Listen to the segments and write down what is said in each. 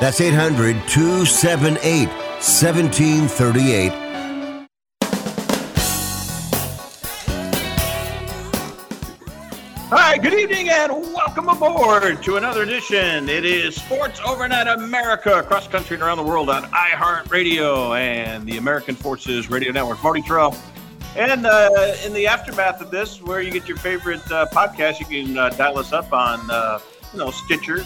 That's 800 278 1738. Hi, good evening, and welcome aboard to another edition. It is Sports Overnight America, across country and around the world on iHeartRadio and the American Forces Radio Network. Marty Tirrell. And uh, in the aftermath of this, where you get your favorite uh, podcast, you can uh, dial us up on, uh, you know, Stitcher,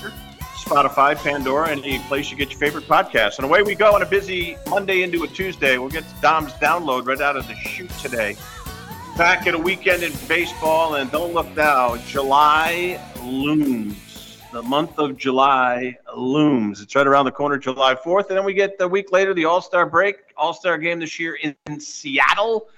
Spotify, Pandora, any place you get your favorite podcast. And away we go on a busy Monday into a Tuesday. We'll get Dom's download right out of the chute today. Back at a weekend in baseball, and don't look now, July looms. The month of July looms. It's right around the corner, July 4th. And then we get the week later, the All Star break, All Star game this year in, in Seattle.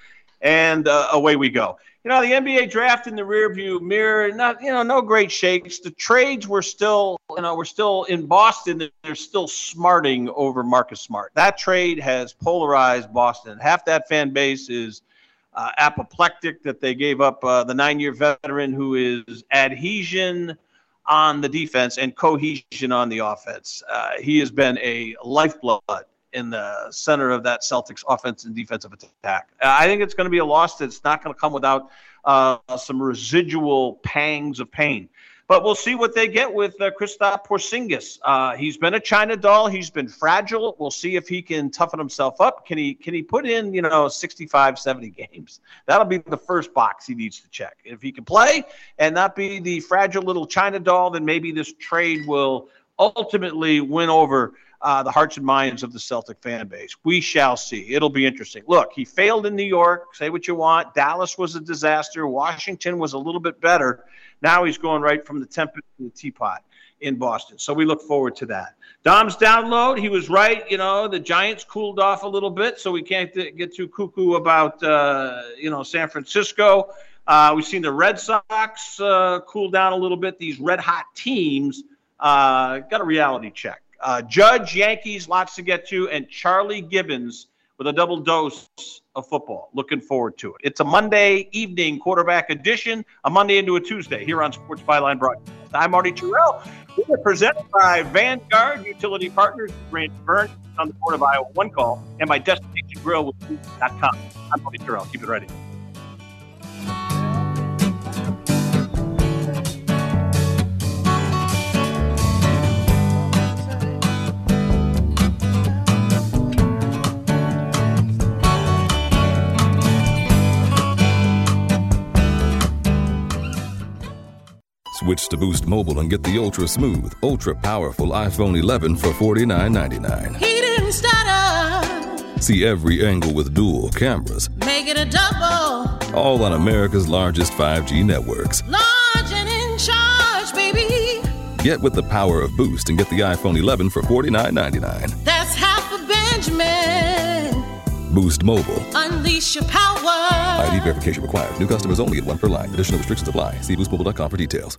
And uh, away we go you know, the NBA draft in the rearview mirror, not, you know, no great shakes. The trades were still, you know, we're still in Boston. They're still smarting over Marcus Smart. That trade has polarized Boston. Half that fan base is uh, apoplectic that they gave up uh, the nine year veteran who is adhesion on the defense and cohesion on the offense. Uh, he has been a lifeblood in the center of that Celtics offense and defensive attack. I think it's going to be a loss that's not going to come without uh, some residual pangs of pain. But we'll see what they get with uh, Kristaps Porzingis. Uh, he's been a China doll. He's been fragile. We'll see if he can toughen himself up. Can he can he put in, you know, 65, 70 games? That'll be the first box he needs to check. If he can play and not be the fragile little China doll, then maybe this trade will ultimately win over – uh, the hearts and minds of the Celtic fan base. We shall see. It'll be interesting. Look, he failed in New York. Say what you want. Dallas was a disaster. Washington was a little bit better. Now he's going right from the tempest to the teapot in Boston. So we look forward to that. Dom's download, he was right. You know, the Giants cooled off a little bit, so we can't get too cuckoo about, uh, you know, San Francisco. Uh, we've seen the Red Sox uh, cool down a little bit. These red hot teams uh, got a reality check. Uh, Judge, Yankees, lots to get to, and Charlie Gibbons with a double dose of football. Looking forward to it. It's a Monday evening quarterback edition, a Monday into a Tuesday here on Sports Byline Broadcast. I'm Marty Tirrell. We are presented by Vanguard Utility Partners, Grant Burn on the board of Iowa One Call, and my Destination Grille with. I'm Marty Tirrell. Keep it ready. Switch to Boost Mobile and get the ultra smooth, ultra powerful iPhone 11 for $49.99. He didn't stutter. See every angle with dual cameras. Make it a double. All on America's largest 5G networks. Large and in charge, baby. Get with the power of Boost and get the iPhone 11 for $49.99. That's half a Benjamin. Boost Mobile. Unleash your power. ID verification required. New customers only at one per line. Additional restrictions apply. See boostmobile.com for details.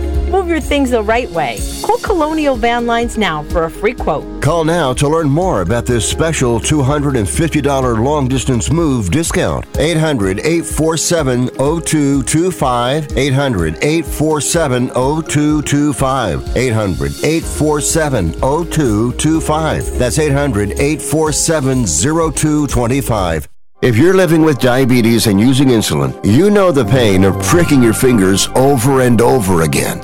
Move your things the right way. Call Colonial Van Lines now for a free quote. Call now to learn more about this special $250 long distance move discount. 800 847 0225. 800 847 0225. 800 847 0225. That's 800 847 0225. If you're living with diabetes and using insulin, you know the pain of pricking your fingers over and over again.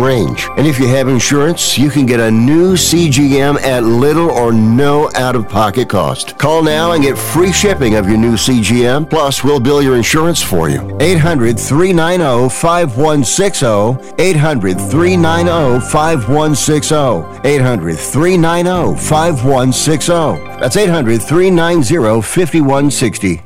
range. And if you have insurance, you can get a new CGM at little or no out of pocket cost. Call now and get free shipping of your new CGM. Plus, we'll bill your insurance for you. 800 390 5160. 800 390 5160. 800 390 5160. That's 800 390 5160.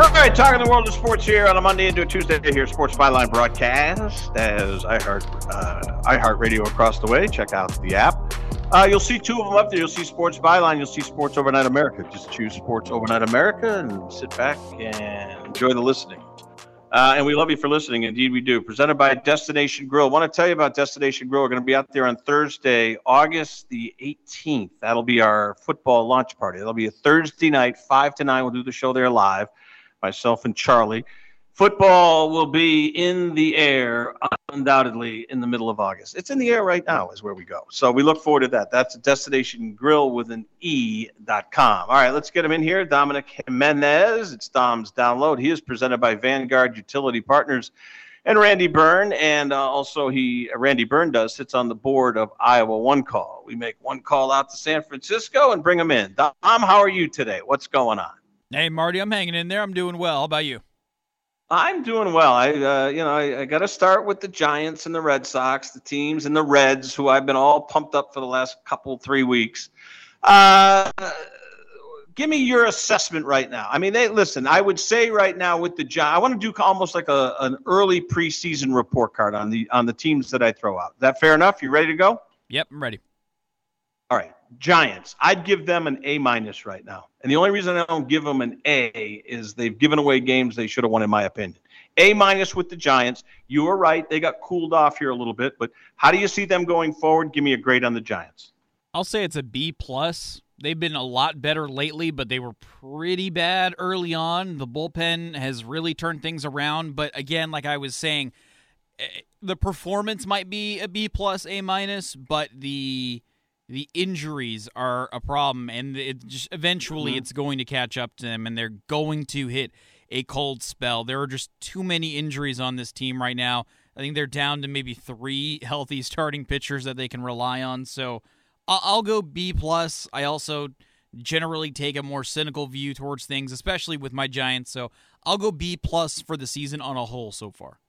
All right, talking the world of sports here on a Monday into a Tuesday here, Sports Byline broadcast as iHeart uh, iHeartRadio across the way. Check out the app. Uh, you'll see two of them up there. You'll see Sports Byline. You'll see Sports Overnight America. Just choose Sports Overnight America and sit back and enjoy the listening. Uh, and we love you for listening. Indeed, we do. Presented by Destination Grille. I want to tell you about Destination Grille. We're going to be out there on Thursday, August the 18th. That'll be our football launch party. That'll be a Thursday night, 5 to 9. We'll do the show there live myself and Charlie. Football will be in the air undoubtedly in the middle of August. It's in the air right now, is where we go. So we look forward to that. That's Destination Grill with an E.com. All right, let's get him in here. Dominic Jimenez. It's Dom's download. He is presented by Vanguard Utility Partners and Randy Byrne. And uh, also, he Randy Byrne does sits on the board of Iowa One Call. We make one call out to San Francisco and bring him in. Dom, how are you today? What's going on? Hey, Marty, I'm hanging in there. I'm doing well. How about you? I'm doing well. I, uh, you know, I, I got to start with the Giants and the Red Sox, the teams and the Reds, who I've been all pumped up for the last couple, three weeks. Uh, give me your assessment right now. I mean, they listen. I would say right now with the Giants, I want to do almost like a, an early preseason report card on the on the teams that I throw out. Is that fair enough? You ready to go? Yep, I'm ready. All right. Giants, I'd give them an A minus right now. And the only reason I don't give them an A is they've given away games they should have won, in my opinion. A minus with the Giants. You were right. They got cooled off here a little bit, but how do you see them going forward? Give me a grade on the Giants. I'll say it's a B plus. They've been a lot better lately, but they were pretty bad early on. The bullpen has really turned things around. But again, like I was saying, eh, the performance might be a B plus, A minus, but the the injuries are a problem, and it just eventually mm-hmm. it's going to catch up to them, and they're going to hit a cold spell. There are just too many injuries on this team right now. I think they're down to maybe three healthy starting pitchers that they can rely on. So I'll go B plus. I also generally take a more cynical view towards things, especially with my Giants. So I'll go B plus for the season on a whole so far.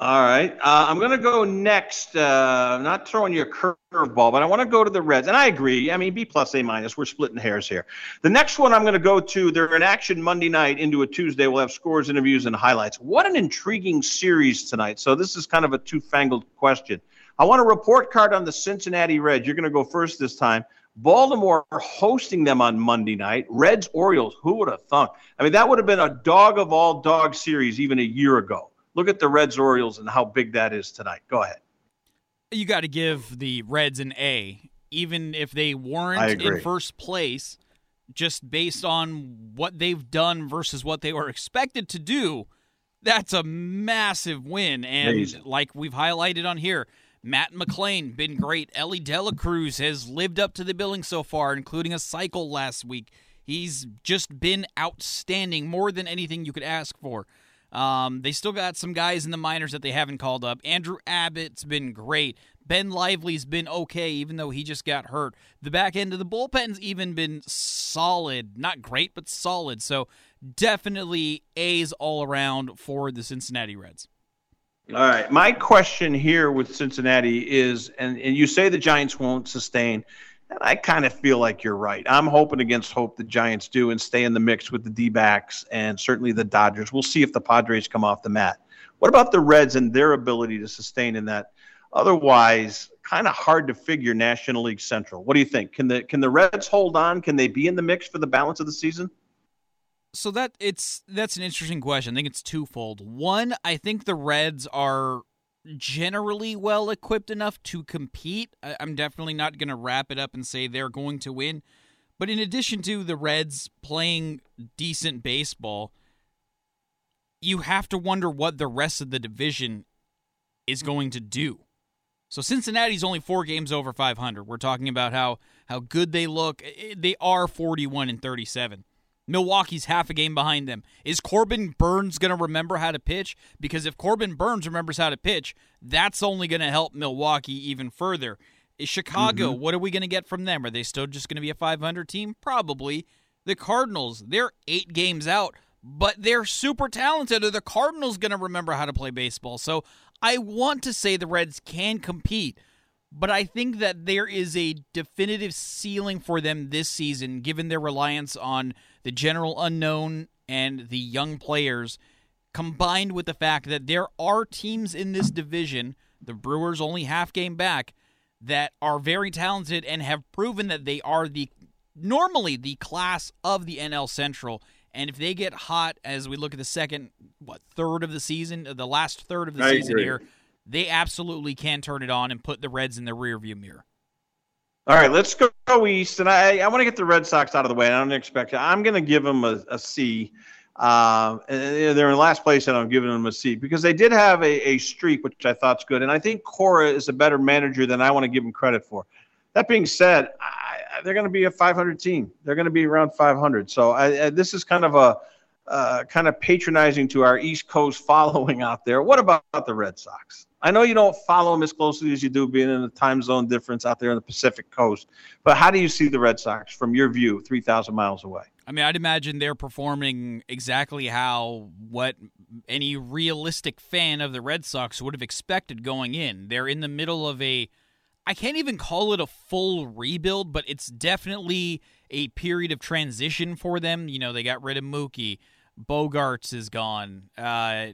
All right. Uh, I'm going to go next. Uh, not throwing you a curveball, but I want to go to the Reds. And I agree. I mean, B plus, A minus. We're splitting hairs here. The next one I'm going to go to, they're in action Monday night into a Tuesday. We'll have scores, interviews, and highlights. What an intriguing series tonight. So this is kind of a two-fangled question. I want a report card on the Cincinnati Reds. You're going to go first this time. Baltimore hosting them on Monday night. Reds Orioles. Who would have thunk? I mean, that would have been a dog of all dog series even a year ago. Look at the Reds Orioles and how big that is tonight. Go ahead. You got to give the Reds an A, even if they weren't in first place. just based on what they've done versus what they were expected to do, that's a massive win. And Amazing. like we've highlighted on here, Matt McLain been great. Elly De La Cruz has lived up to the billing so far, including a cycle last week. He's just been outstanding, more than anything you could ask for. Um, they still got some guys in the minors that they haven't called up. Andrew Abbott's been great. Ben Lively's been okay, even though he just got hurt. The back end of the bullpen's even been solid. Not great, but solid. So definitely A's all around for the Cincinnati Reds. All right. My question here with Cincinnati is, and, and you say the Giants won't sustain, and I kind of feel like you're right. I'm hoping against hope the Giants do and stay in the mix with the D backs and certainly the Dodgers. We'll see if the Padres come off the mat. What about the Reds and their ability to sustain in that? Otherwise, kind of hard to figure National League Central. What do you think? Can the can the Reds hold on? Can they be in the mix for the balance of the season? So that it's that's an interesting question. I think it's twofold. One, I think the Reds are generally well equipped enough to compete. I, I'm definitely not going to wrap it up and say they're going to win. But in addition to the Reds playing decent baseball, you have to wonder what the rest of the division is going to do. So Cincinnati's only 4 games over 500. We're talking about how how good they look. They are 41 and 37. Milwaukee's half a game behind them. Is Corbin Burnes going to remember how to pitch? Because if Corbin Burnes remembers how to pitch, that's only going to help Milwaukee even further. Is Chicago, mm-hmm. what are we going to get from them? Are they still just going to be a 500 team? Probably. The Cardinals, they're eight games out, but they're super talented. Are the Cardinals going to remember how to play baseball? So I want to say the Reds can compete, but I think that there is a definitive ceiling for them this season, given their reliance on the general unknown and the young players, combined with the fact that there are teams in this division, the Brewers only half game back, that are very talented and have proven that they are the normally the class of the NL Central. And if they get hot as we look at the second, what, third of the season, uh, the last third of the I season agree. here, they absolutely can turn it on and put the Reds in the rearview mirror. All right, let's go east, and I I want to get the Red Sox out of the way. I don't expect it. I'm going to give them a, a C. And they're in last place, and I'm giving them a C because they did have a, a streak, which I thought's good. And I think Cora is a better manager than I want to give him credit for. That being said, I- they're going to be a 500 team. They're going to be around 500. So I, I, this is kind of a uh, kind of patronizing to our East Coast following out there. What about the Red Sox? I know you don't follow them as closely as you do, being in the time zone difference out there in the Pacific Coast. But how do you see the Red Sox from your view, 3,000 miles away? I mean, I'd imagine they're performing exactly how what any realistic fan of the Red Sox would have expected going in. They're in the middle of a I can't even call it a full rebuild, but it's definitely a period of transition for them. You know, they got rid of Mookie. Bogaerts is gone. Uh,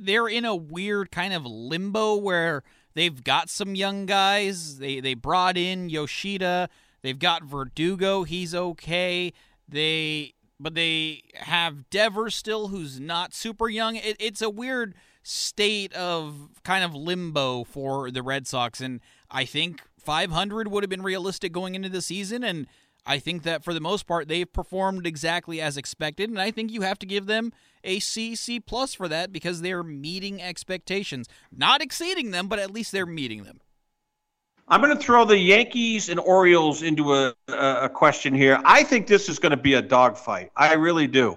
they're in a weird kind of limbo where they've got some young guys. They they brought in Yoshida. They've got Verdugo. He's okay. They but they have Devers still, who's not super young. It, it's a weird state of kind of limbo for the Red Sox, and I think 500 would have been realistic going into the season, and I think that for the most part they've performed exactly as expected, and I think you have to give them a C C plus for that because they're meeting expectations, not exceeding them, but at least they're meeting them. I'm going to throw the Yankees and Orioles into a, a question here. I think this is going to be a dogfight. I really do.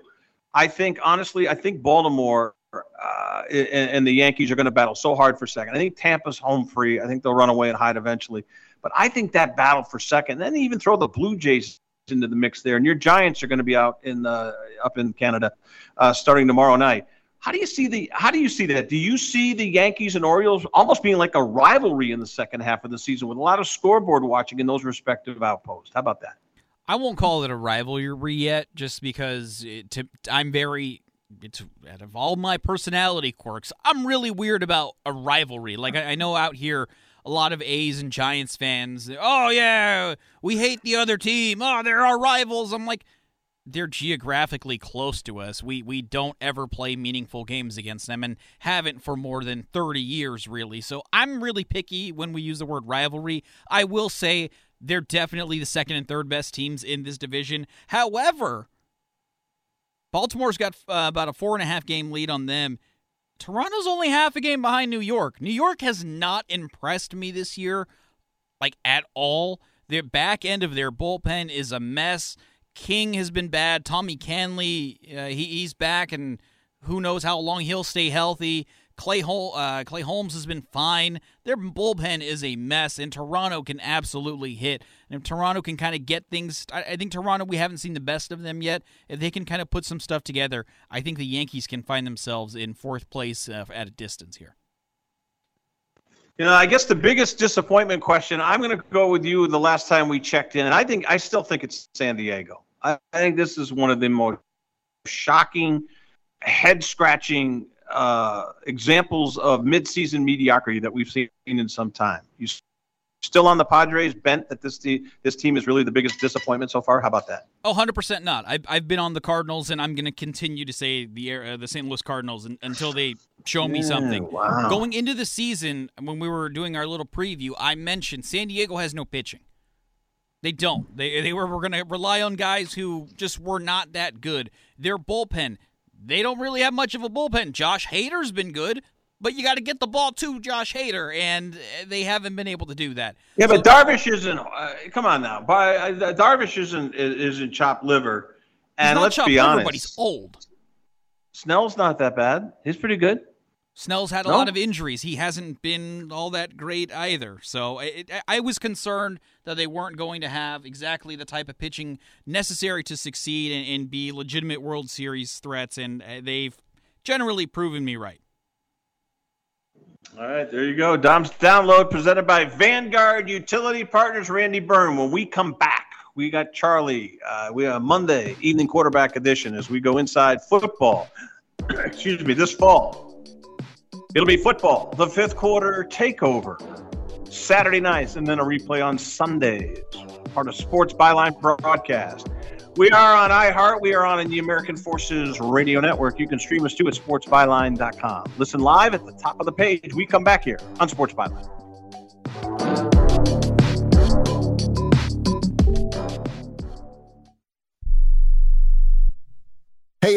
I think, honestly, I think Baltimore uh, and, and the Yankees are going to battle so hard for second. I think Tampa's home free. I think they'll run away and hide eventually. But I think that battle for second, then even throw the Blue Jays into the mix there, and your Giants are going to be out in uh, up in Canada uh, starting tomorrow night. How do you see the How do you see that? Do you see the Yankees and Orioles almost being like a rivalry in the second half of the season with a lot of scoreboard watching in those respective outposts? How about that? I won't call it a rivalry yet, just because it, to, I'm very. It's out of all my personality quirks, I'm really weird about a rivalry. Like I, I know out here, a lot of A's and Giants fans. Oh yeah, we hate the other team. Oh, they're our rivals. I'm like, they're geographically close to us. We we don't ever play meaningful games against them and haven't for more than 30 years really. So I'm really picky when we use the word rivalry. I will say They're definitely the second and third best teams in this division. However, Baltimore's got uh, about a four and a half game lead on them. Toronto's only half a game behind New York. New York has not impressed me this year, like at all. The back end of their bullpen is a mess. King has been bad. Tommy Kahnle, uh, he, he's back, and who knows how long he'll stay healthy. Clay, Hol- uh, Clay Holmes has been fine. Their bullpen is a mess, and Toronto can absolutely hit. And if Toronto can kind of get things, I, I think Toronto, we haven't seen the best of them yet. If they can kind of put some stuff together, I think the Yankees can find themselves in fourth place uh, at a distance here. You know, I guess the biggest disappointment question, I'm going to go with you the last time we checked in, and I think I still think it's San Diego. I, I think this is one of the most shocking, head scratching uh, examples of midseason mediocrity that we've seen in some time. You still on the Padres bent that this team, this team is really the biggest disappointment so far? How about that? Oh, 100% not. I've, I've been on the Cardinals, and I'm going to continue to say the uh, the St. Louis Cardinals until they show me something. wow. Going into the season, when we were doing our little preview, I mentioned San Diego has no pitching. They don't. They they were, were going to rely on guys who just were not that good. Their bullpen, they don't really have much of a bullpen. Josh Hader's been good, but you got to get the ball to Josh Hader, and they haven't been able to do that. Yeah, but Darvish isn't. Uh, come on now, By, uh, Darvish isn't isn't chopped liver, and let's be honest, but he's old. Snell's not that bad. He's pretty good. Snell's had a No? lot of injuries. He hasn't been all that great either. So it, I was concerned that they weren't going to have exactly the type of pitching necessary to succeed and, and be legitimate World Series threats, and uh, they've generally proven me right. All right, there you go. Dom's download presented by Vanguard Utility Partners. Randy Byrne. When we come back, we got Charlie. Uh, we have Monday evening quarterback edition as we go inside football. Excuse me, this fall. It'll be football, the fifth quarter takeover, Saturday nights, and then a replay on Sundays. Part of Sports Byline broadcast. We are on iHeart. We are on the American Forces Radio Network. You can stream us too at sportsbyline.com. Listen live at the top of the page. We come back here on Sports Byline.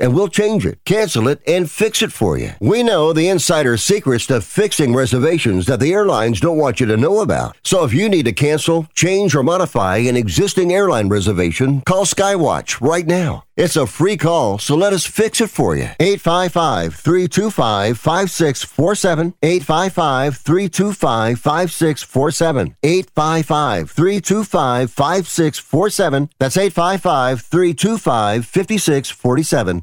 and we'll change it, cancel it, and fix it for you. We know the insider secrets to fixing reservations that the airlines don't want you to know about. So if you need to cancel, change, or modify an existing airline reservation, call Skywatch right now. It's a free call, so let us fix it for you. 855 325 5647. 855 325 5647. 855 325 5647. That's 855 325 5647.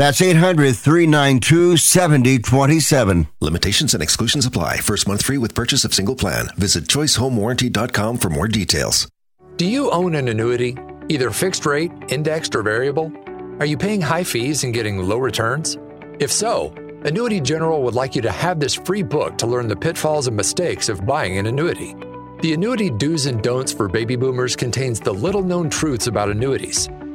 That's 800 392 7027. Limitations and exclusions apply. First month free with purchase of single plan. Visit choicehomewarranty.com for more details. Do you own an annuity, either fixed rate, indexed, or variable? Are you paying high fees and getting low returns? If so, Annuity General would like you to have this free book to learn the pitfalls and mistakes of buying an annuity. The Annuity Do's and Don'ts for Baby Boomers contains the little known truths about annuities,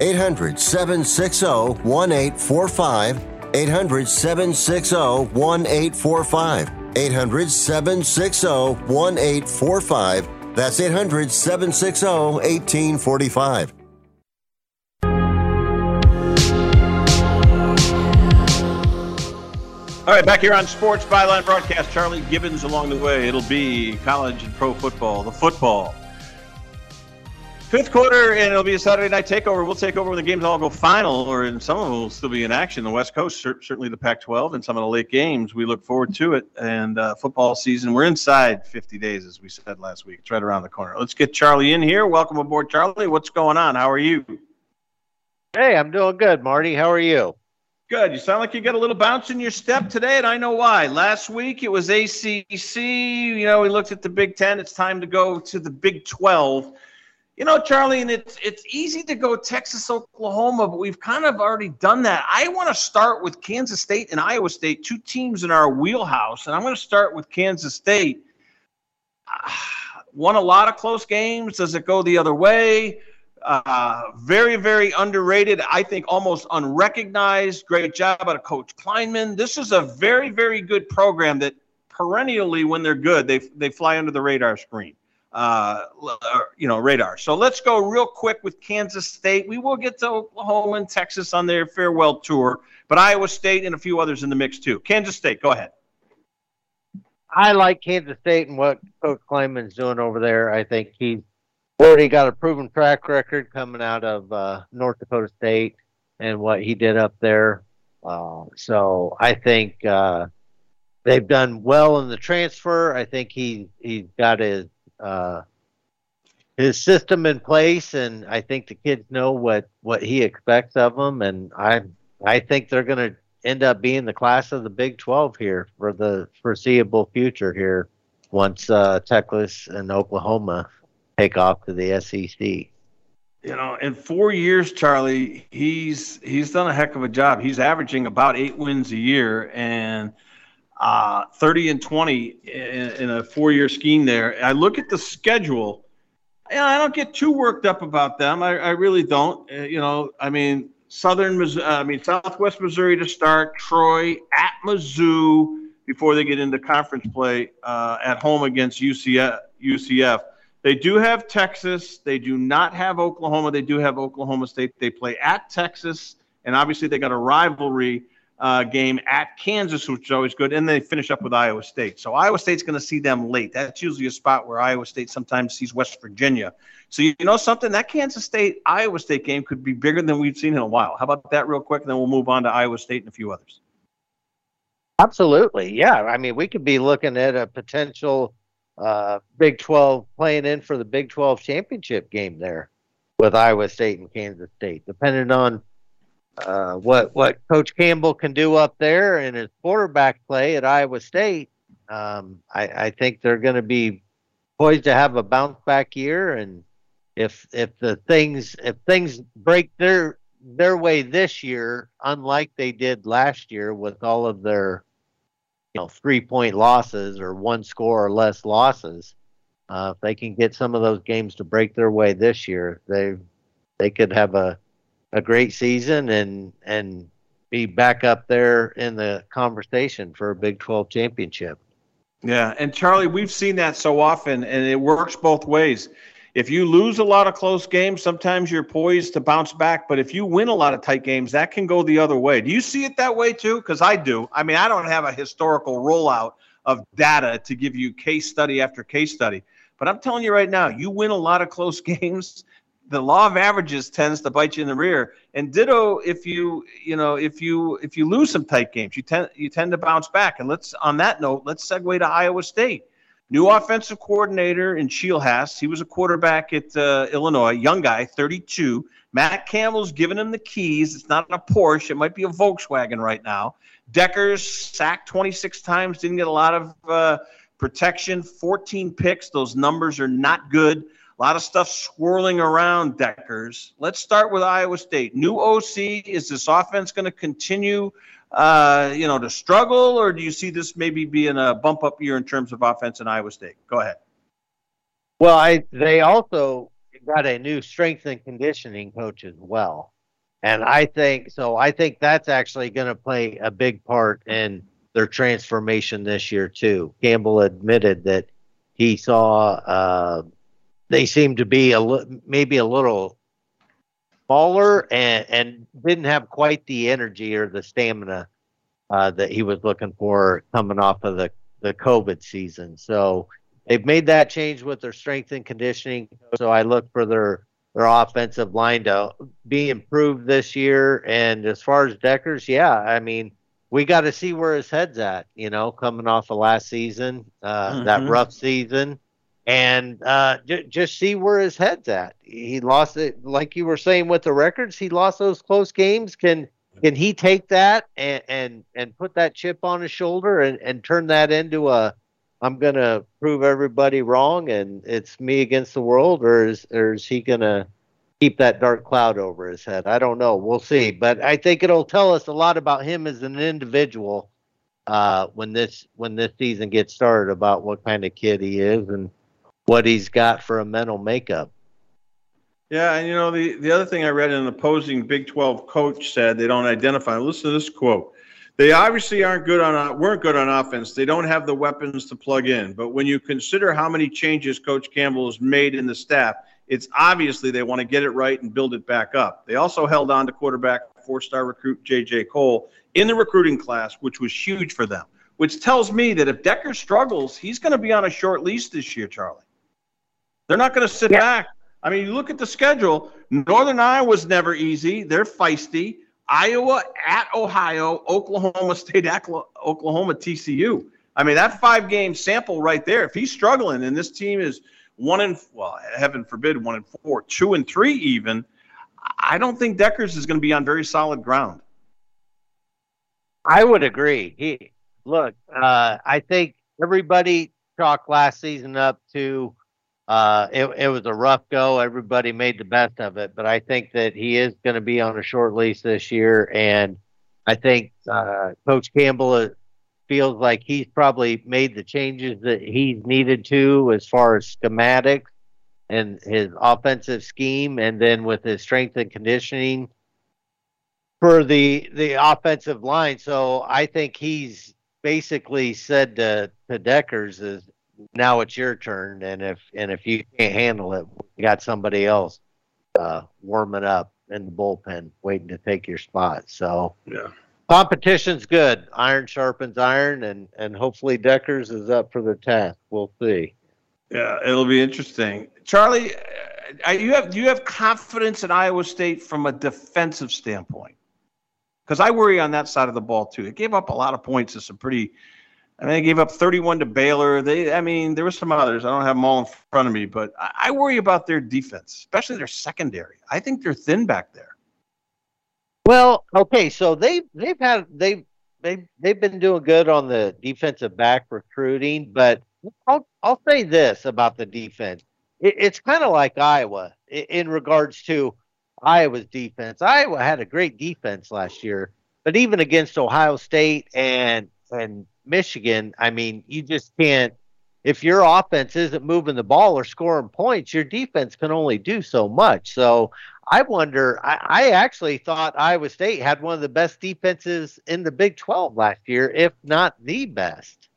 800 760 1845. 800 760 1845. 800 760 1845. That's 800 760 1845. All right, back here on Sports Byline Broadcast, Charlie Gibbons along the way. It'll be college and pro football, the football. Fifth quarter, and it'll be a Saturday night takeover. We'll take over when the games all go final, or in some of them will still be in action. The West Coast, certainly the Pac-12, and some of the late games. We look forward to it. And uh, football season, we're inside 50 days, as we said last week. It's right around the corner. Let's get Charlie in here. Welcome aboard, Charlie. What's going on? How are you? Hey, I'm doing good, Marty. How are you? Good. You sound like you got a little bounce in your step today, and I know why. Last week it was ACC. You know, we looked at the Big Ten. It's time to go to the Big 12. You know, Charlie, and it's it's easy to go Texas, Oklahoma, but we've kind of already done that. I want to start with Kansas State and Iowa State, two teams in our wheelhouse, and I'm going to start with Kansas State. Uh, won a lot of close games. Does it go the other way? Uh, very, very underrated. I think almost unrecognized. Great job out of Coach Klieman. This is a very, very good program that perennially, when they're good, they they fly under the radar screen. Uh, you know, radar. So let's go real quick with Kansas State. We will get to Oklahoma and Texas on their farewell tour, but Iowa State and a few others in the mix too. Kansas State, go ahead. I like Kansas State and what Coach Klieman's doing over there. I think he's already got a proven track record coming out of uh, North Dakota State and what he did up there. Uh, so I think uh, they've done well in the transfer. I think he he's got his uh, his system in place, and I think the kids know what what he expects of them. And I I think they're going to end up being the class of the Big Twelve here for the foreseeable future here. Once uh, Texas and Oklahoma take off to the SEC. You know, in four years, Charlie, he's he's done a heck of a job. He's averaging about eight wins a year and uh, 30 and 20 in, in a four-year scheme. There, I look at the schedule. And I don't get too worked up about them. I, I really don't. Uh, you know, I mean, Southern, Missouri, I mean, Southwest Missouri to start, Troy at Mizzou before they get into conference play uh, at home against UCF. UCF. They do have Texas. They do not have Oklahoma. They do have Oklahoma State. They play at Texas, and obviously they got a rivalry uh, game at Kansas, which is always good. And they finish up with Iowa State. So Iowa State's going to see them late. That's usually a spot where Iowa State sometimes sees West Virginia. So you know something? That Kansas State Iowa State game could be bigger than we've seen in a while. How about that, real quick? And then we'll move on to Iowa State and a few others. Absolutely, yeah. I mean, we could be looking at a potential uh, Big 12 playing in for the Big 12 championship game there with Iowa State and Kansas State, depending on uh, what what Coach Campbell can do up there and his quarterback play at Iowa State. Um, I, I think they're going to be poised to have a bounce back year, and if if the things if things break their their way this year, unlike they did last year with all of their you know three point losses or one score or less losses. Uh, if they can get some of those games to break their way this year, they they could have a a great season and and be back up there in the conversation for a Big 12 championship. Yeah, and Charlie, we've seen that so often, and it works both ways if you lose a lot of close games, sometimes you're poised to bounce back. But if you win a lot of tight games, that can go the other way. Do you see it that way too? Because I do. I mean, I don't have a historical rollout of data to give you case study after case study. But I'm telling you right now, you win a lot of close games. The law of averages tends to bite you in the rear. And ditto, if you you know if you if you lose some tight games, you tend you tend to bounce back. And let's on that note, let's segue to Iowa State New offensive coordinator in Scheelhaase. He was a quarterback at uh, Illinois, young guy, 32. Matt Campbell's giving him the keys. It's not a Porsche. It might be a Volkswagen right now. Dekkers sacked 26 times, didn't get a lot of uh, protection, 14 picks. Those numbers are not good. A lot of stuff swirling around Dekkers. Let's start with Iowa State. New OC. Is this offense going to continue, uh, you know, to struggle, or do you see this maybe being a bump up year in terms of offense in Iowa State? Go ahead. Well, I they also got a new strength and conditioning coach as well. And I think so. I think that's actually going to play a big part in their transformation this year too. Campbell admitted that he saw uh, they seemed to be a li- maybe a little smaller and and didn't have quite the energy or the stamina uh, that he was looking for coming off of the the COVID season. So they've made that change with their strength and conditioning. So I look for their their offensive line to be improved this year. And as far as Dekkers, yeah, I mean, we got to see where his head's at. You know, coming off of last season, uh, mm-hmm. that rough season, and uh, j- just see where his head's at. He lost it, like you were saying with the records. He lost those close games. Can can he take that and and, and put that chip on his shoulder and, and turn that into a I'm gonna prove everybody wrong and it's me against the world, or is or is he gonna keep that dark cloud over his head? I don't know. We'll see. But I think it'll tell us a lot about him as an individual uh, when this when this season gets started about what kind of kid he is and what he's got for a mental makeup. Yeah, and you know the the other thing I read an opposing Big 12 coach said they don't identify. Listen to this quote. They obviously aren't good on weren't good on offense. They don't have the weapons to plug in. But when you consider how many changes Coach Campbell has made in the staff, it's obviously they want to get it right and build it back up. They also held on to quarterback four-star recruit J.J. Kohl in the recruiting class, which was huge for them. Which tells me that if Decker struggles, he's going to be on a short leash this year, Charlie. They're not going to sit yeah. back. I mean, you look at the schedule. Northern Iowa's never easy. They're feisty. Iowa at Ohio, Oklahoma State at Oklahoma TCU. I mean, that five game sample right there, if he's struggling and this team is one and, well, heaven forbid, one and four, two and three even, I don't think Dekkers is going to be on very solid ground. I would agree. He look, uh, I think everybody chalked last season up to uh, it, it was a rough go. Everybody made the best of it, but I think that he is going to be on a short lease this year, and I think uh, Coach Campbell uh, feels like he's probably made the changes that he's needed to as far as schematics and his offensive scheme, and then with his strength and conditioning for the the offensive line. So I think he's basically said to, to Dekkers is now it's your turn, and if and if you can't handle it, we got somebody else uh, warming up in the bullpen, waiting to take your spot. So yeah, competition's good. Iron sharpens iron, and and hopefully Dekkers is up for the task. We'll see. Yeah, it'll be interesting. Charlie, you have do you have confidence in Iowa State from a defensive standpoint? Because I worry on that side of the ball too. It gave up a lot of points to some pretty I mean, they gave up 31 to Baylor. They, I mean, there were some others. I don't have them all in front of me, but I, I worry about their defense, especially their secondary. I think they're thin back there. Well, okay, so they they've had they they they've been doing good on the defensive back recruiting, but I'll I'll say this about the defense. It, it's kind of like Iowa in, in regards to Iowa's defense. Iowa had a great defense last year, but even against Ohio State and and Michigan, I mean, you just can't. If your offense isn't moving the ball or scoring points, your defense can only do so much. So I wonder. I, I actually thought Iowa State had one of the best defenses in the Big 12 last year, if not the best.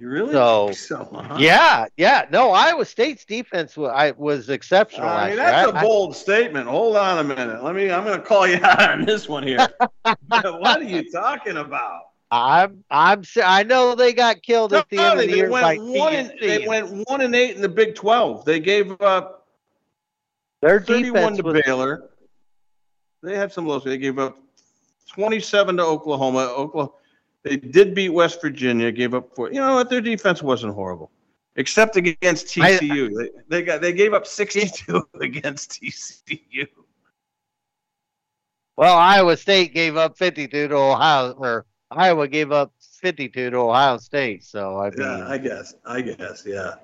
You really so, so huh? yeah, yeah. No, Iowa State's defense was, I, was exceptional. I mean, that's I, a bold statement. Hold on a minute. Let me. I'm going to call you out on this one here. what are you talking about? I'm I'm I know they got killed at the no, end of the year went by one and, They went one and eight in the Big Twelve. They gave up their thirty-one to was, Baylor. They had some losses. They gave up twenty-seven to Oklahoma. Oklahoma. They did beat West Virginia. Gave up four. You know what? Their defense wasn't horrible, except against TCU. I, they, they got they gave up sixty-two against TCU. Well, Iowa State gave up fifty-two to Ohio or Iowa gave up 52 to Ohio State. So I mean, Yeah, I guess. I guess. Yeah.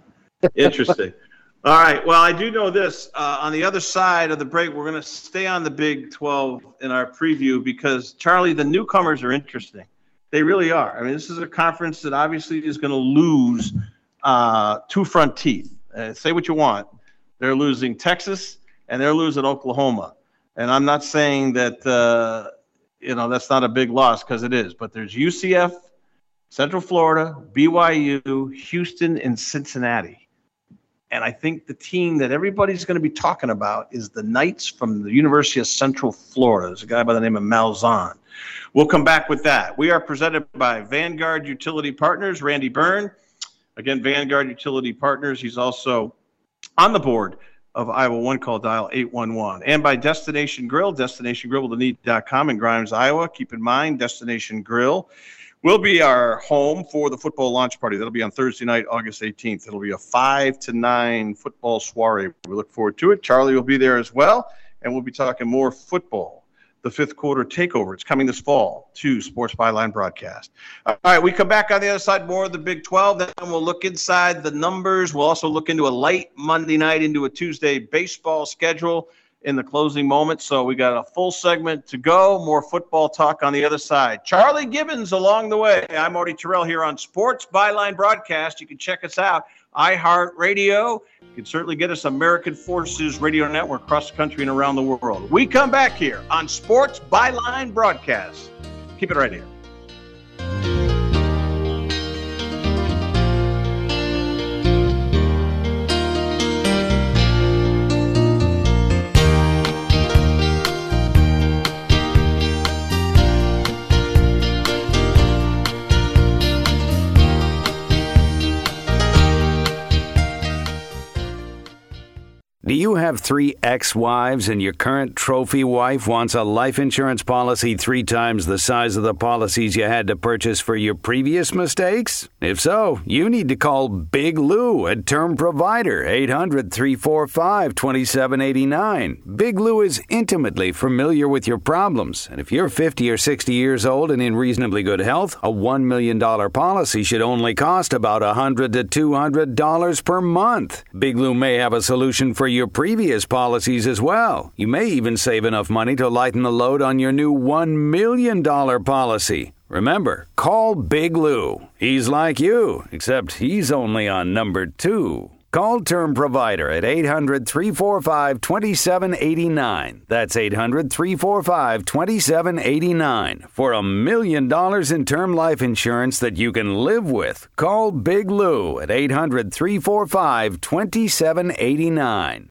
Interesting. All right. Well, I do know this. Uh, on the other side of the break, we're going to stay on the Big 12 in our preview because, Charlie, the newcomers are interesting. They really are. I mean, this is a conference that obviously is going to lose uh, two front teeth. Uh, say what you want. They're losing Texas and they're losing Oklahoma. And I'm not saying that, uh, you know, that's not a big loss because it is, but there's UCF, Central Florida, BYU, Houston, and Cincinnati. And I think the team that everybody's going to be talking about is the Knights from the University of Central Florida. There's a guy by the name of Malzahn. We'll come back with that. We are presented by Vanguard Utility Partners, Randy Byrne. Again, Vanguard Utility Partners. He's also on the board of Iowa One Call Dial 811. And by Destination Grille, destinationgrille.com in Grimes, Iowa. Keep in mind, Destination Grille will be our home for the football launch party. That'll be on Thursday night, August 18th. It'll be a 5 to 9 football soiree. We look forward to it. Charlie will be there as well, and we'll be talking more football. The fifth quarter takeover. It's coming this fall to Sports Byline broadcast. All right, we come back on the other side, more of the Big 12. Then we'll look inside the numbers. We'll also look into a late Monday night into a Tuesday baseball schedule in the closing moments. So we got a full segment to go. More football talk on the other side. Charlie Gibbons along the way. I'm Marty Tirrell here on Sports Byline Broadcast. You can check us out iHeartRadio. You can certainly get us American Forces Radio Network across the country and around the world. We come back here on Sports Byline Broadcast. Keep it right here. You have three ex wives and your current trophy wife wants a life insurance policy three times the size of the policies you had to purchase for your previous mistakes? If so, you need to call Big Lou, a term provider, 800 345 2789. Big Lou is intimately familiar with your problems, and if you're 50 or 60 years old and in reasonably good health, a $1 million policy should only cost about 100 to $200 per month. Big Lou may have a solution for your previous policies as well. You may even save enough money to lighten the load on your new $1 million policy. Remember, call Big Lou. He's like you, except he's only on number two. Call Term Provider at 800 345 2789. That's 800 345 2789. For a million dollars in term life insurance that you can live with, call Big Lou at 800 345 2789.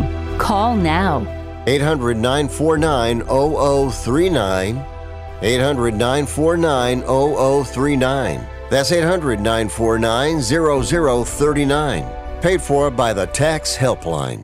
Call now. 800 949 0039. 800 949 0039. That's 800 949 0039. Paid for by the Tax Helpline.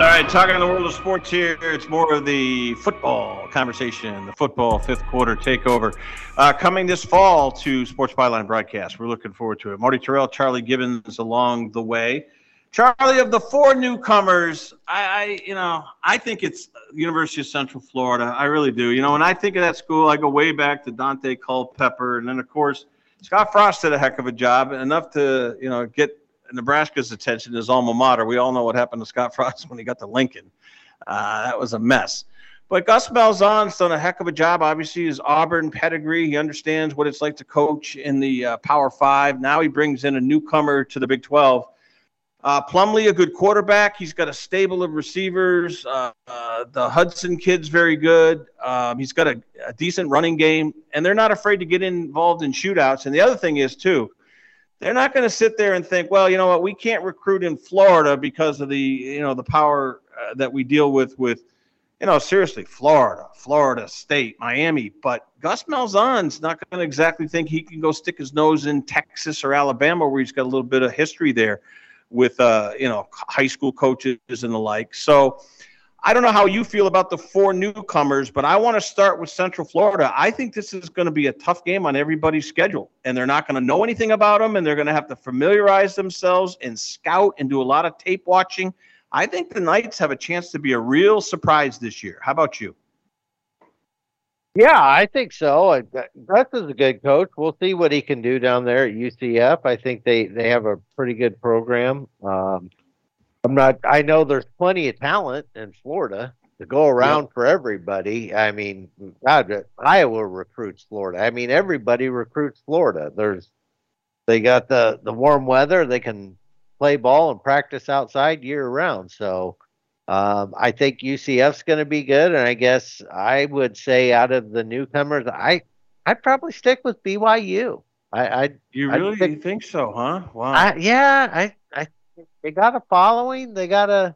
All right, talking in the world of sports here, it's more of the football conversation, the football fifth quarter takeover. Uh, coming this fall to Sports Byline broadcast. We're looking forward to it. Marty Tirrell, Charlie Gibbons along the way. Charlie, of the four newcomers, I, I, you know, I think it's University of Central Florida. I really do. You know, when I think of that school, I go way back to Daunte Culpepper, and then of course Scott Frost did a heck of a job, enough to you know get Nebraska's attention, his alma mater. We all know what happened to Scott Frost when he got to Lincoln. Uh, that was a mess. But Gus Malzahn's done a heck of a job. Obviously, his Auburn pedigree. He understands what it's like to coach in the uh, Power Five. Now he brings in a newcomer to the Big 12. Uh, Plumlee, a good quarterback. He's got a stable of receivers. Uh, uh, the Hudson kid's very good. Um, he's got a, a, decent running game, and they're not afraid to get involved in shootouts. And the other thing is, too, they're not going to sit there and think, well, you know what, we can't recruit in Florida because of the, you know, the power uh, that we deal with with, you know, seriously, Florida, Florida State, Miami. But Gus Malzahn's not going to exactly think he can go stick his nose in Texas or Alabama, where he's got a little bit of history there with, uh, you know, high school coaches and the like. So I don't know how you feel about the four newcomers, but I want to start with Central Florida. I think this is going to be a tough game on everybody's schedule, and they're not going to know anything about them, and they're going to have to familiarize themselves and scout and do a lot of tape watching. I think the Knights have a chance to be a real surprise this year. How about you? Yeah, I think so. Gus is a good coach. We'll see what he can do down there at UCF. I think they they have a pretty good program. Um, I'm not. I know there's plenty of talent in Florida to go around yep. for everybody. I mean, God, Iowa recruits Florida. I mean, everybody recruits Florida. There's they got the the warm weather. They can play ball and practice outside year round. So um, I think UCF's going to be good. And I guess I would say out of the newcomers, I I'd probably stick with BYU. I, I you really think, think so, huh? Wow. I, yeah, I I they got a following. They got a.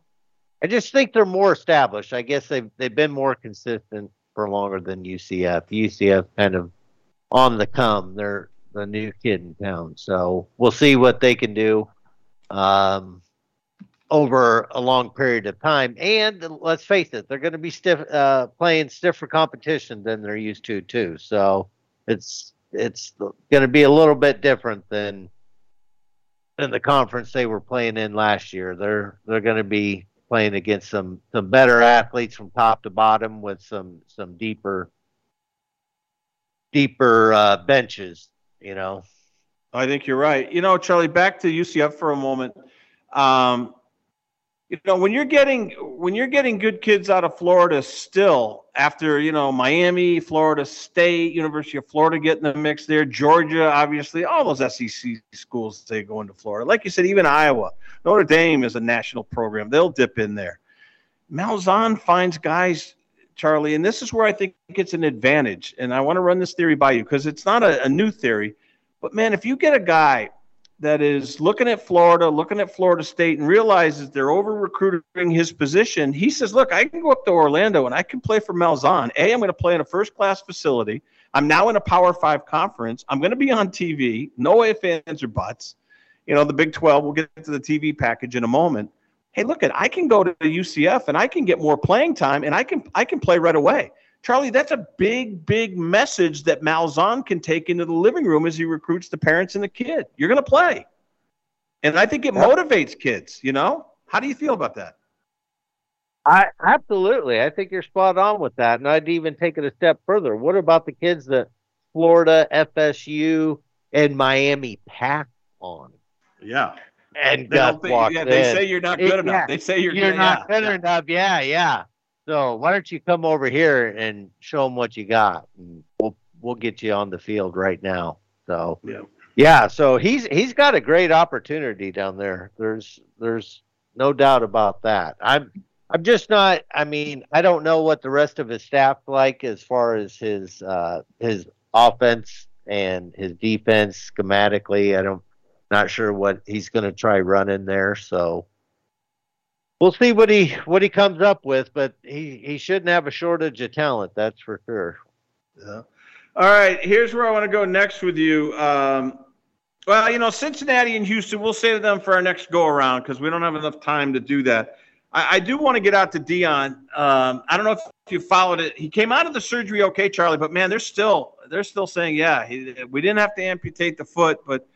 I just think they're more established. I guess they've they've been more consistent for longer than UCF. UCF kind of on the come. They're the new kid in town, so we'll see what they can do um, over a long period of time. And let's face it, they're going to be stiff uh, playing stiffer competition than they're used to too. So it's it's going to be a little bit different than in the conference they were playing in last year. They're they're going to be playing against some some better athletes from top to bottom with some some deeper deeper uh, benches. You know. I think you're right. You know, Charlie, back to UCF for a moment. Um, you know when you're getting when you're getting good kids out of Florida still after you know Miami, Florida State, University of Florida getting in the mix there, Georgia, obviously all those SEC schools they go into Florida. Like you said, even Iowa, Notre Dame is a national program; they'll dip in there. Malzahn finds guys, Charlie, and this is where I think it's an advantage. And I want to run this theory by you because it's not a, a new theory, but man, if you get a guy that is looking at Florida, looking at Florida State, and realizes they're over recruiting his position, he says, Look, I can go up to Orlando and I can play for Malzahn. A, I'm going to play in a first class facility. I'm now in a Power Five conference. I'm going to be on TV. No ifs, ands, or buts. You know, the Big 12, we'll get to the TV package in a moment. Hey, look at I can go to the UCF and I can get more playing time and I can I can play right away. Charlie, that's a big, big message that Malzahn can take into the living room as he recruits the parents and the kid. You're going to play. And I think it motivates kids, you know? How do you feel about that? I absolutely. I think you're spot on with that. And I'd even take it a step further. What about the kids that Florida, FSU, and Miami pass on? Yeah. And they, Gus yeah, they say you're not good it, enough. Yeah, they say you're, you're good, not good enough. Yeah, yeah. So why don't you come over here and show them what you got, and we'll we'll get you on the field right now. So yeah, Yeah, so he's he's got a great opportunity down there. There's there's no doubt about that. I'm I'm just not. I mean, I don't know what the rest of his staff like as far as his uh, his offense and his defense schematically. I don't not sure what he's going to try running there. So we'll see what he what he comes up with. But he he shouldn't have a shortage of talent. That's for sure. Yeah. All right, here's where I want to go next with you. Um, well, you know, Cincinnati and Houston, we'll to them for our next go around because we don't have enough time to do that. I, I do want to get out to Deion. Um, I don't know if you followed it. He came out of the surgery okay, Charlie, but man, they're still they're still saying, yeah, he, we didn't have to amputate the foot, but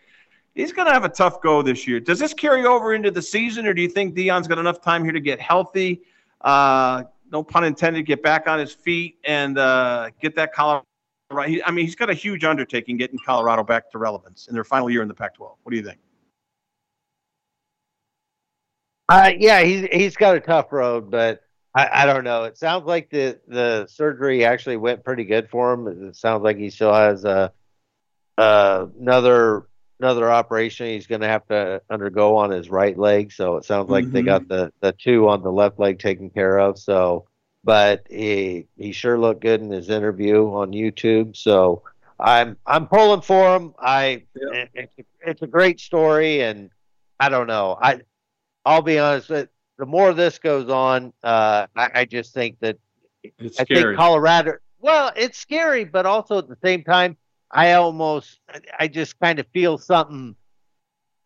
he's going to have a tough go this year. Does this carry over into the season, or do you think Deion's got enough time here to get healthy? Uh, no pun intended, get back on his feet and uh, get that Colorado right. I mean, he's got a huge undertaking getting Colorado back to relevance in their final year in the Pac-12. What do you think? Uh, yeah, he's he's got a tough road, but I, I don't know. It sounds like the the surgery actually went pretty good for him. It sounds like he still has a uh, another another operation he's going to have to undergo on his right leg. So it sounds like mm-hmm. they got the the two on the left leg taken care of. So but he he sure looked good in his interview on YouTube. So I'm I'm pulling for him. I yeah. it's, it's a great story, and I don't know. I I'll be honest. The more this goes on, uh, I, I just think that it's I scary. think Colorado. Well, it's scary, but also at the same time, I almost I just kind of feel something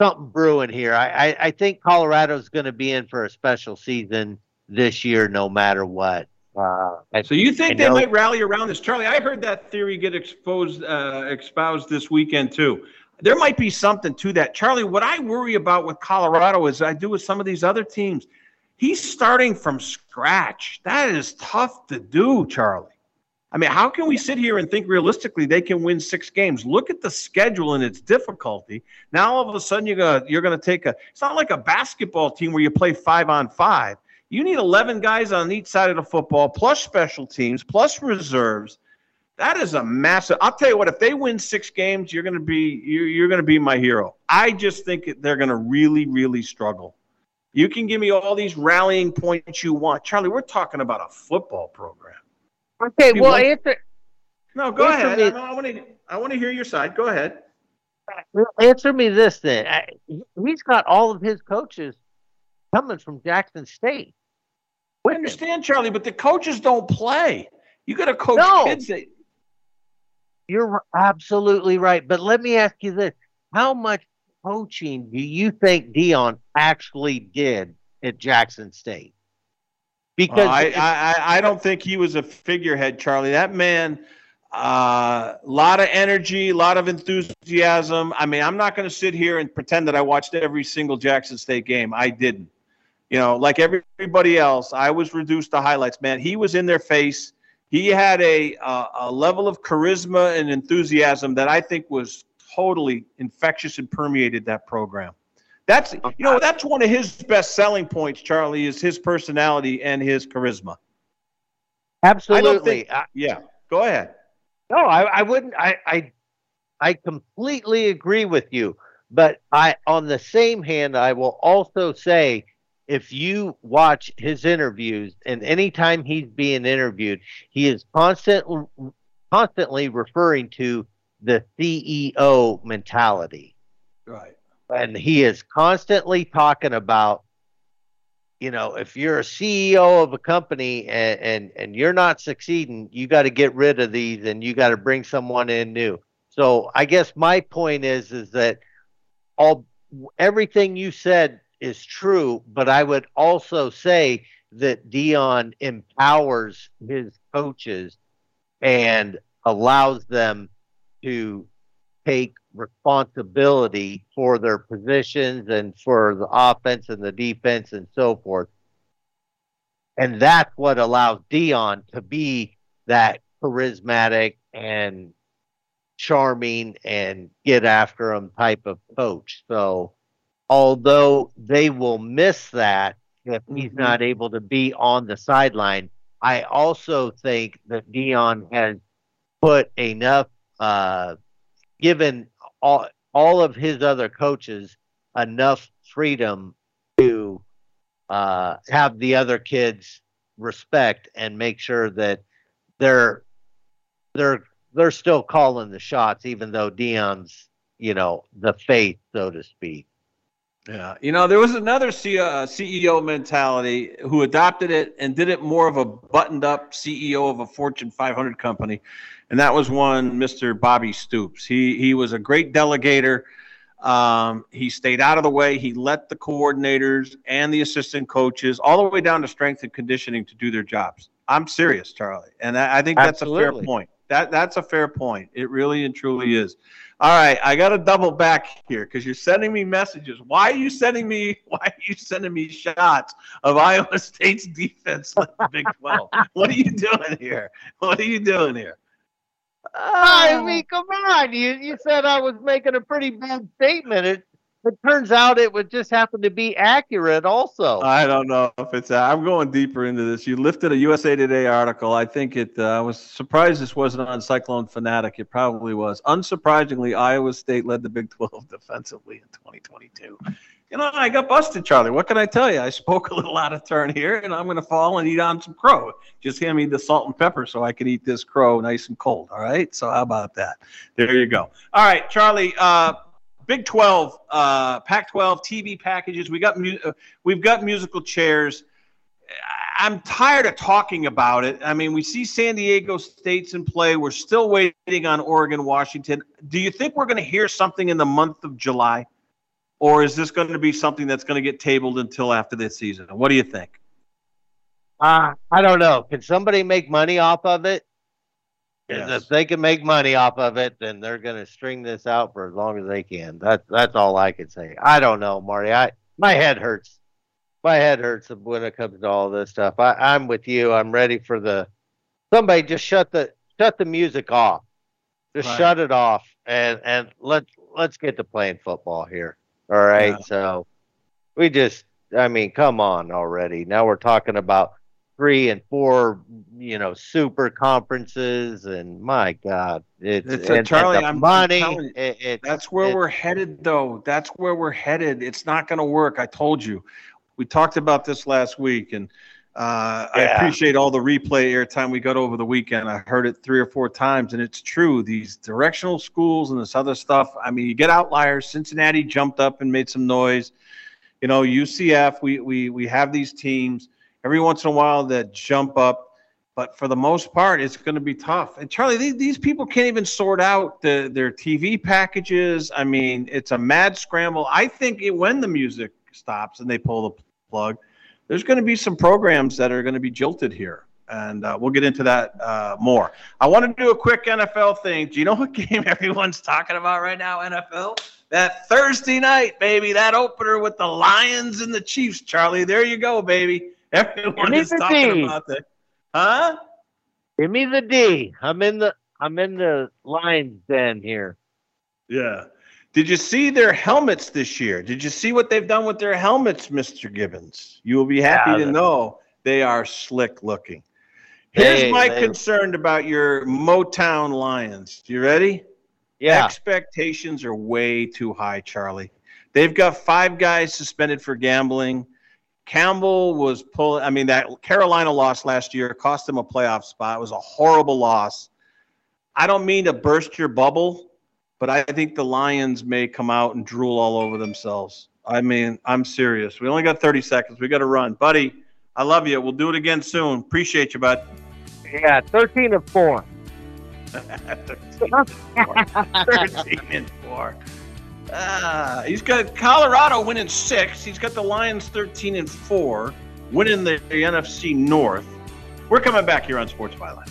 something brewing here. I I, I think Colorado's going to be in for a special season this year, no matter what. Uh, so you think they might rally around this, Charlie? I heard that theory get exposed, uh, espoused this weekend too. There might be something to that, Charlie. What I worry about with Colorado is I do with some of these other teams. He's starting from scratch. That is tough to do, Charlie. I mean, how can we sit here and think realistically they can win six games? Look at the schedule and its difficulty. Now all of a sudden you're gonna you're gonna take a. It's not like a basketball team where you play five on five. You need 11 guys on each side of the football, plus special teams, plus reserves. That is a massive. I'll tell you what. If they win six games, you're going to be you're, you're going to be my hero. I just think they're going to really, really struggle. You can give me all these rallying points you want, Charlie. We're talking about a football program. Okay, well, answer. No, go answer ahead. Me. I want to. I want to hear your side. Go ahead. Answer me this then. He's got all of his coaches coming from Jackson State. I understand, Charlie, but the coaches don't play. You got to coach no. kids. That... You're absolutely right. But let me ask you this: How much coaching do you think Deion actually did at Jackson State? Because uh, I, I, I don't think he was a figurehead, Charlie. That man, a uh, lot of energy, a lot of enthusiasm. I mean, I'm not going to sit here and pretend that I watched every single Jackson State game. I didn't. You know, like everybody else, I was reduced to highlights. Man, he was in their face. He had a uh, a level of charisma and enthusiasm that I think was totally infectious and permeated that program. That's you know that's one of his best selling points. Charlie is his personality and his charisma. Absolutely. I think, yeah. Go ahead. No, I, I wouldn't. I, I I completely agree with you. But I, on the same hand, I will also say if you watch his interviews and anytime he's being interviewed, he is constant, constantly referring to the CEO mentality. Right. And he is constantly talking about, you know, if you're a CEO of a company and, and, and you're not succeeding, you got to get rid of these and you got to bring someone in new. So I guess my point is, is that all everything you said is true, but I would also say that Deion empowers his coaches and allows them to take responsibility for their positions and for the offense and the defense and so forth. And that's what allows Deion to be that charismatic and charming and get after him type of coach. So although they will miss that if he's mm-hmm. not able to be on the sideline, I also think that Deion has put enough, uh, given all all of his other coaches enough freedom to uh, have the other kids respect and make sure that they're they're they're still calling the shots, even though Deion's you know the faith, so to speak. Yeah, you know, there was another C- uh, CEO mentality who adopted it and did it more of a buttoned-up CEO of a Fortune 500 company, and that was one Mr. Bobby Stoops. He he was a great delegator. Um, he stayed out of the way. He let the coordinators and the assistant coaches, all the way down to strength and conditioning, to do their jobs. I'm serious, Charlie, and I, I think that's Absolutely. a fair point. That that's a fair point. It really and truly is. All right, I got to double back here because you're sending me messages. Why are you sending me? Why are you sending me shots of Iowa State's defense in the Big 12? what are you doing here? What are you doing here? I oh. mean, come on. You you said I was making a pretty bold statement. It it turns out it would just happen to be accurate also. I don't know if it's. I'm going deeper into this. You lifted a USA Today article. I think it. Uh, I was surprised this wasn't on Cyclone Fanatic. It probably was. Unsurprisingly, Iowa State led the Big 12 defensively in 2022. You know, I got busted, Charlie. What can I tell you? I spoke a little out of turn here, and I'm going to fall and eat on some crow. Just hand me the salt and pepper so I can eat this crow nice and cold. All right. So how about that? There you go. All right, Charlie. Uh, Big 12, uh, Pac-12 TV packages. We got mu- uh, we've got musical chairs. I'm tired of talking about it. I mean, we see San Diego State's in play. We're still waiting on Oregon, Washington. Do you think we're going to hear something in the month of July, or is this going to be something that's going to get tabled until after this season? What do you think? Uh, I don't know. Can somebody make money off of it? Yes. If they can make money off of it, then they're going to string this out for as long as they can. That's that's all I can say. I don't know, Marty. I my head hurts. My head hurts when it comes to all this stuff. I, I'm with you. I'm ready for the somebody just shut the shut the music off. Just Right. shut it off and and let's let's get to playing football here. All right. Yeah. So we just I mean, come on already. Now we're talking about three and four, you know, super conferences, and my God, it's, It's and- a, and Charlie. the I'm, money. you, it- it's- that's where it- we're headed, though. That's where we're headed. It's not going to work. I told you. We talked about this last week, and uh, I appreciate all the replay airtime we got over the weekend. I heard it three or four times, and it's true. These directional schools and this other stuff. I mean, you get outliers. Cincinnati jumped up and made some noise. You know, UCF. We we we have these teams every once in a while that jump up. But for the most part, it's going to be tough. And Charlie, these, these people can't even sort out the, their TV packages. I mean, it's a mad scramble. I think it, when the music stops and they pull the plug, there's going to be some programs that are going to be jilted here. And uh, we'll get into that uh, more. I want to do a quick NFL thing. Do you know what game everyone's talking about right now, NFL? That Thursday night, baby. That opener with the Lions and the Chiefs, Charlie. There you go, baby. Everyone is talking D. about that. Huh? Give me the D. I'm in the I'm in the Lions den here. Yeah. Did you see their helmets this year? Did you see what they've done with their helmets, Mr. Gibbons? You will be happy Yeah, to know they are slick looking. Here's They- my they- concern about your Motown Lions. You ready? Yeah. Expectations are way too high, Charlie. They've got five guys suspended for gambling. Campbell was pulling. I mean, that Carolina loss last year cost them a playoff spot. It was a horrible loss. I don't mean to burst your bubble, but I think the Lions may come out and drool all over themselves. I mean, I'm serious. We only got 30 seconds. We got to run, buddy. I love you. We'll do it again soon. Appreciate you, bud. Yeah, thirteen of four. 13 and four. Ah, he's got Colorado winning six. He's got the Lions 13 and four, winning the, the NFC North. We're coming back here on Sports Byline.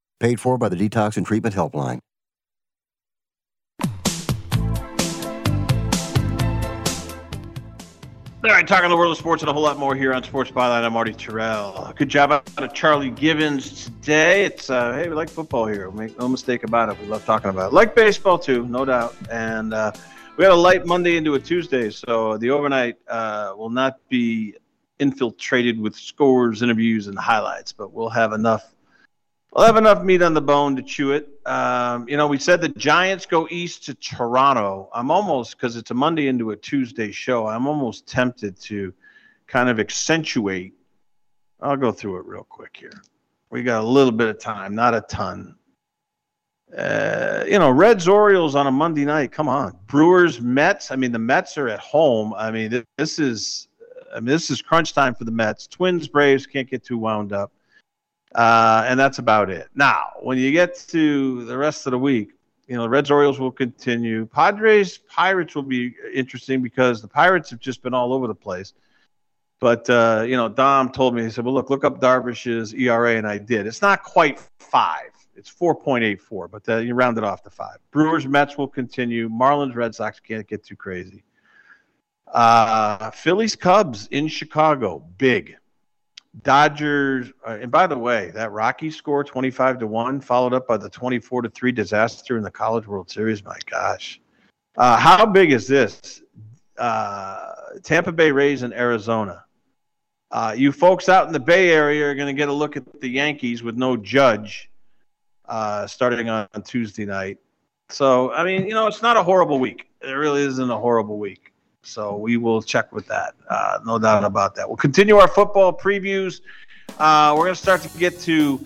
Paid for by the Detox and Treatment Helpline. All right, talking the world of sports and a whole lot more here on Sports Byline. I'm Marty Tirrell. Good job out of Charlie Gibbons today. It's uh, hey, we like football here. Make no mistake about it. We love talking about it. Like baseball too, no doubt. And uh, we had a light Monday into a Tuesday, so the overnight uh, will not be infiltrated with scores, interviews, and highlights. But we'll have enough. We'll have enough meat on the bone to chew it. Um, you know, we said the Giants go east to Toronto. I'm almost because it's a Monday into a Tuesday show. I'm almost tempted to kind of accentuate. I'll go through it real quick here. We got a little bit of time, not a ton. Uh, you know, Reds Orioles on a Monday night. Come on, Brewers Mets. I mean, the Mets are at home. I mean, this is, I mean, this is crunch time for the Mets. Twins Braves can't get too wound up, uh, and that's about it. Now, when you get to the rest of the week, you know, the Reds Orioles will continue. Padres Pirates will be interesting because the Pirates have just been all over the place. But uh, you know, Dom told me he said, "Well, look, look up Darvish's ERA," and I did. It's not quite five. It's 4.84, but the, you round it off to five. Brewers, Mets will continue. Marlins, Red Sox can't get too crazy. Uh, Phillies, Cubs in Chicago, big. Dodgers, uh, and by the way, that Rocky score 25 to 1, followed up by the 24 to 3 disaster in the College World Series. My gosh. Uh, how big is this? Uh, Tampa Bay Rays in Arizona. Uh, you folks out in the Bay Area are going to get a look at the Yankees with no Judge uh, starting on, on Tuesday night. So, I mean, you know, it's not a horrible week. It really isn't a horrible week. So we will check with that. Uh, no doubt about that. We'll continue our football previews. Uh, we're going to start to get to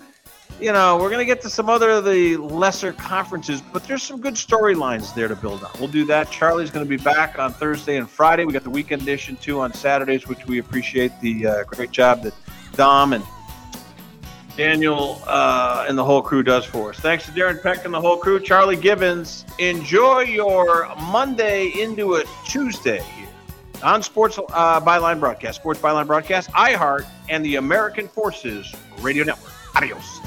you know, we're going to get to some other of the lesser conferences, but there's some good storylines there to build on. We'll do that. Charlie's going to be back on Thursday and Friday. We got the weekend edition too on Saturdays, which we appreciate the uh, great job that Dom and Daniel uh, and the whole crew does for us. Thanks to Darren Peck and the whole crew. Charlie Gibbons, enjoy your Monday into a Tuesday here on Sports uh, Byline Broadcast, Sports Byline Broadcast, iHeart, and the American Forces Radio Network. Adios.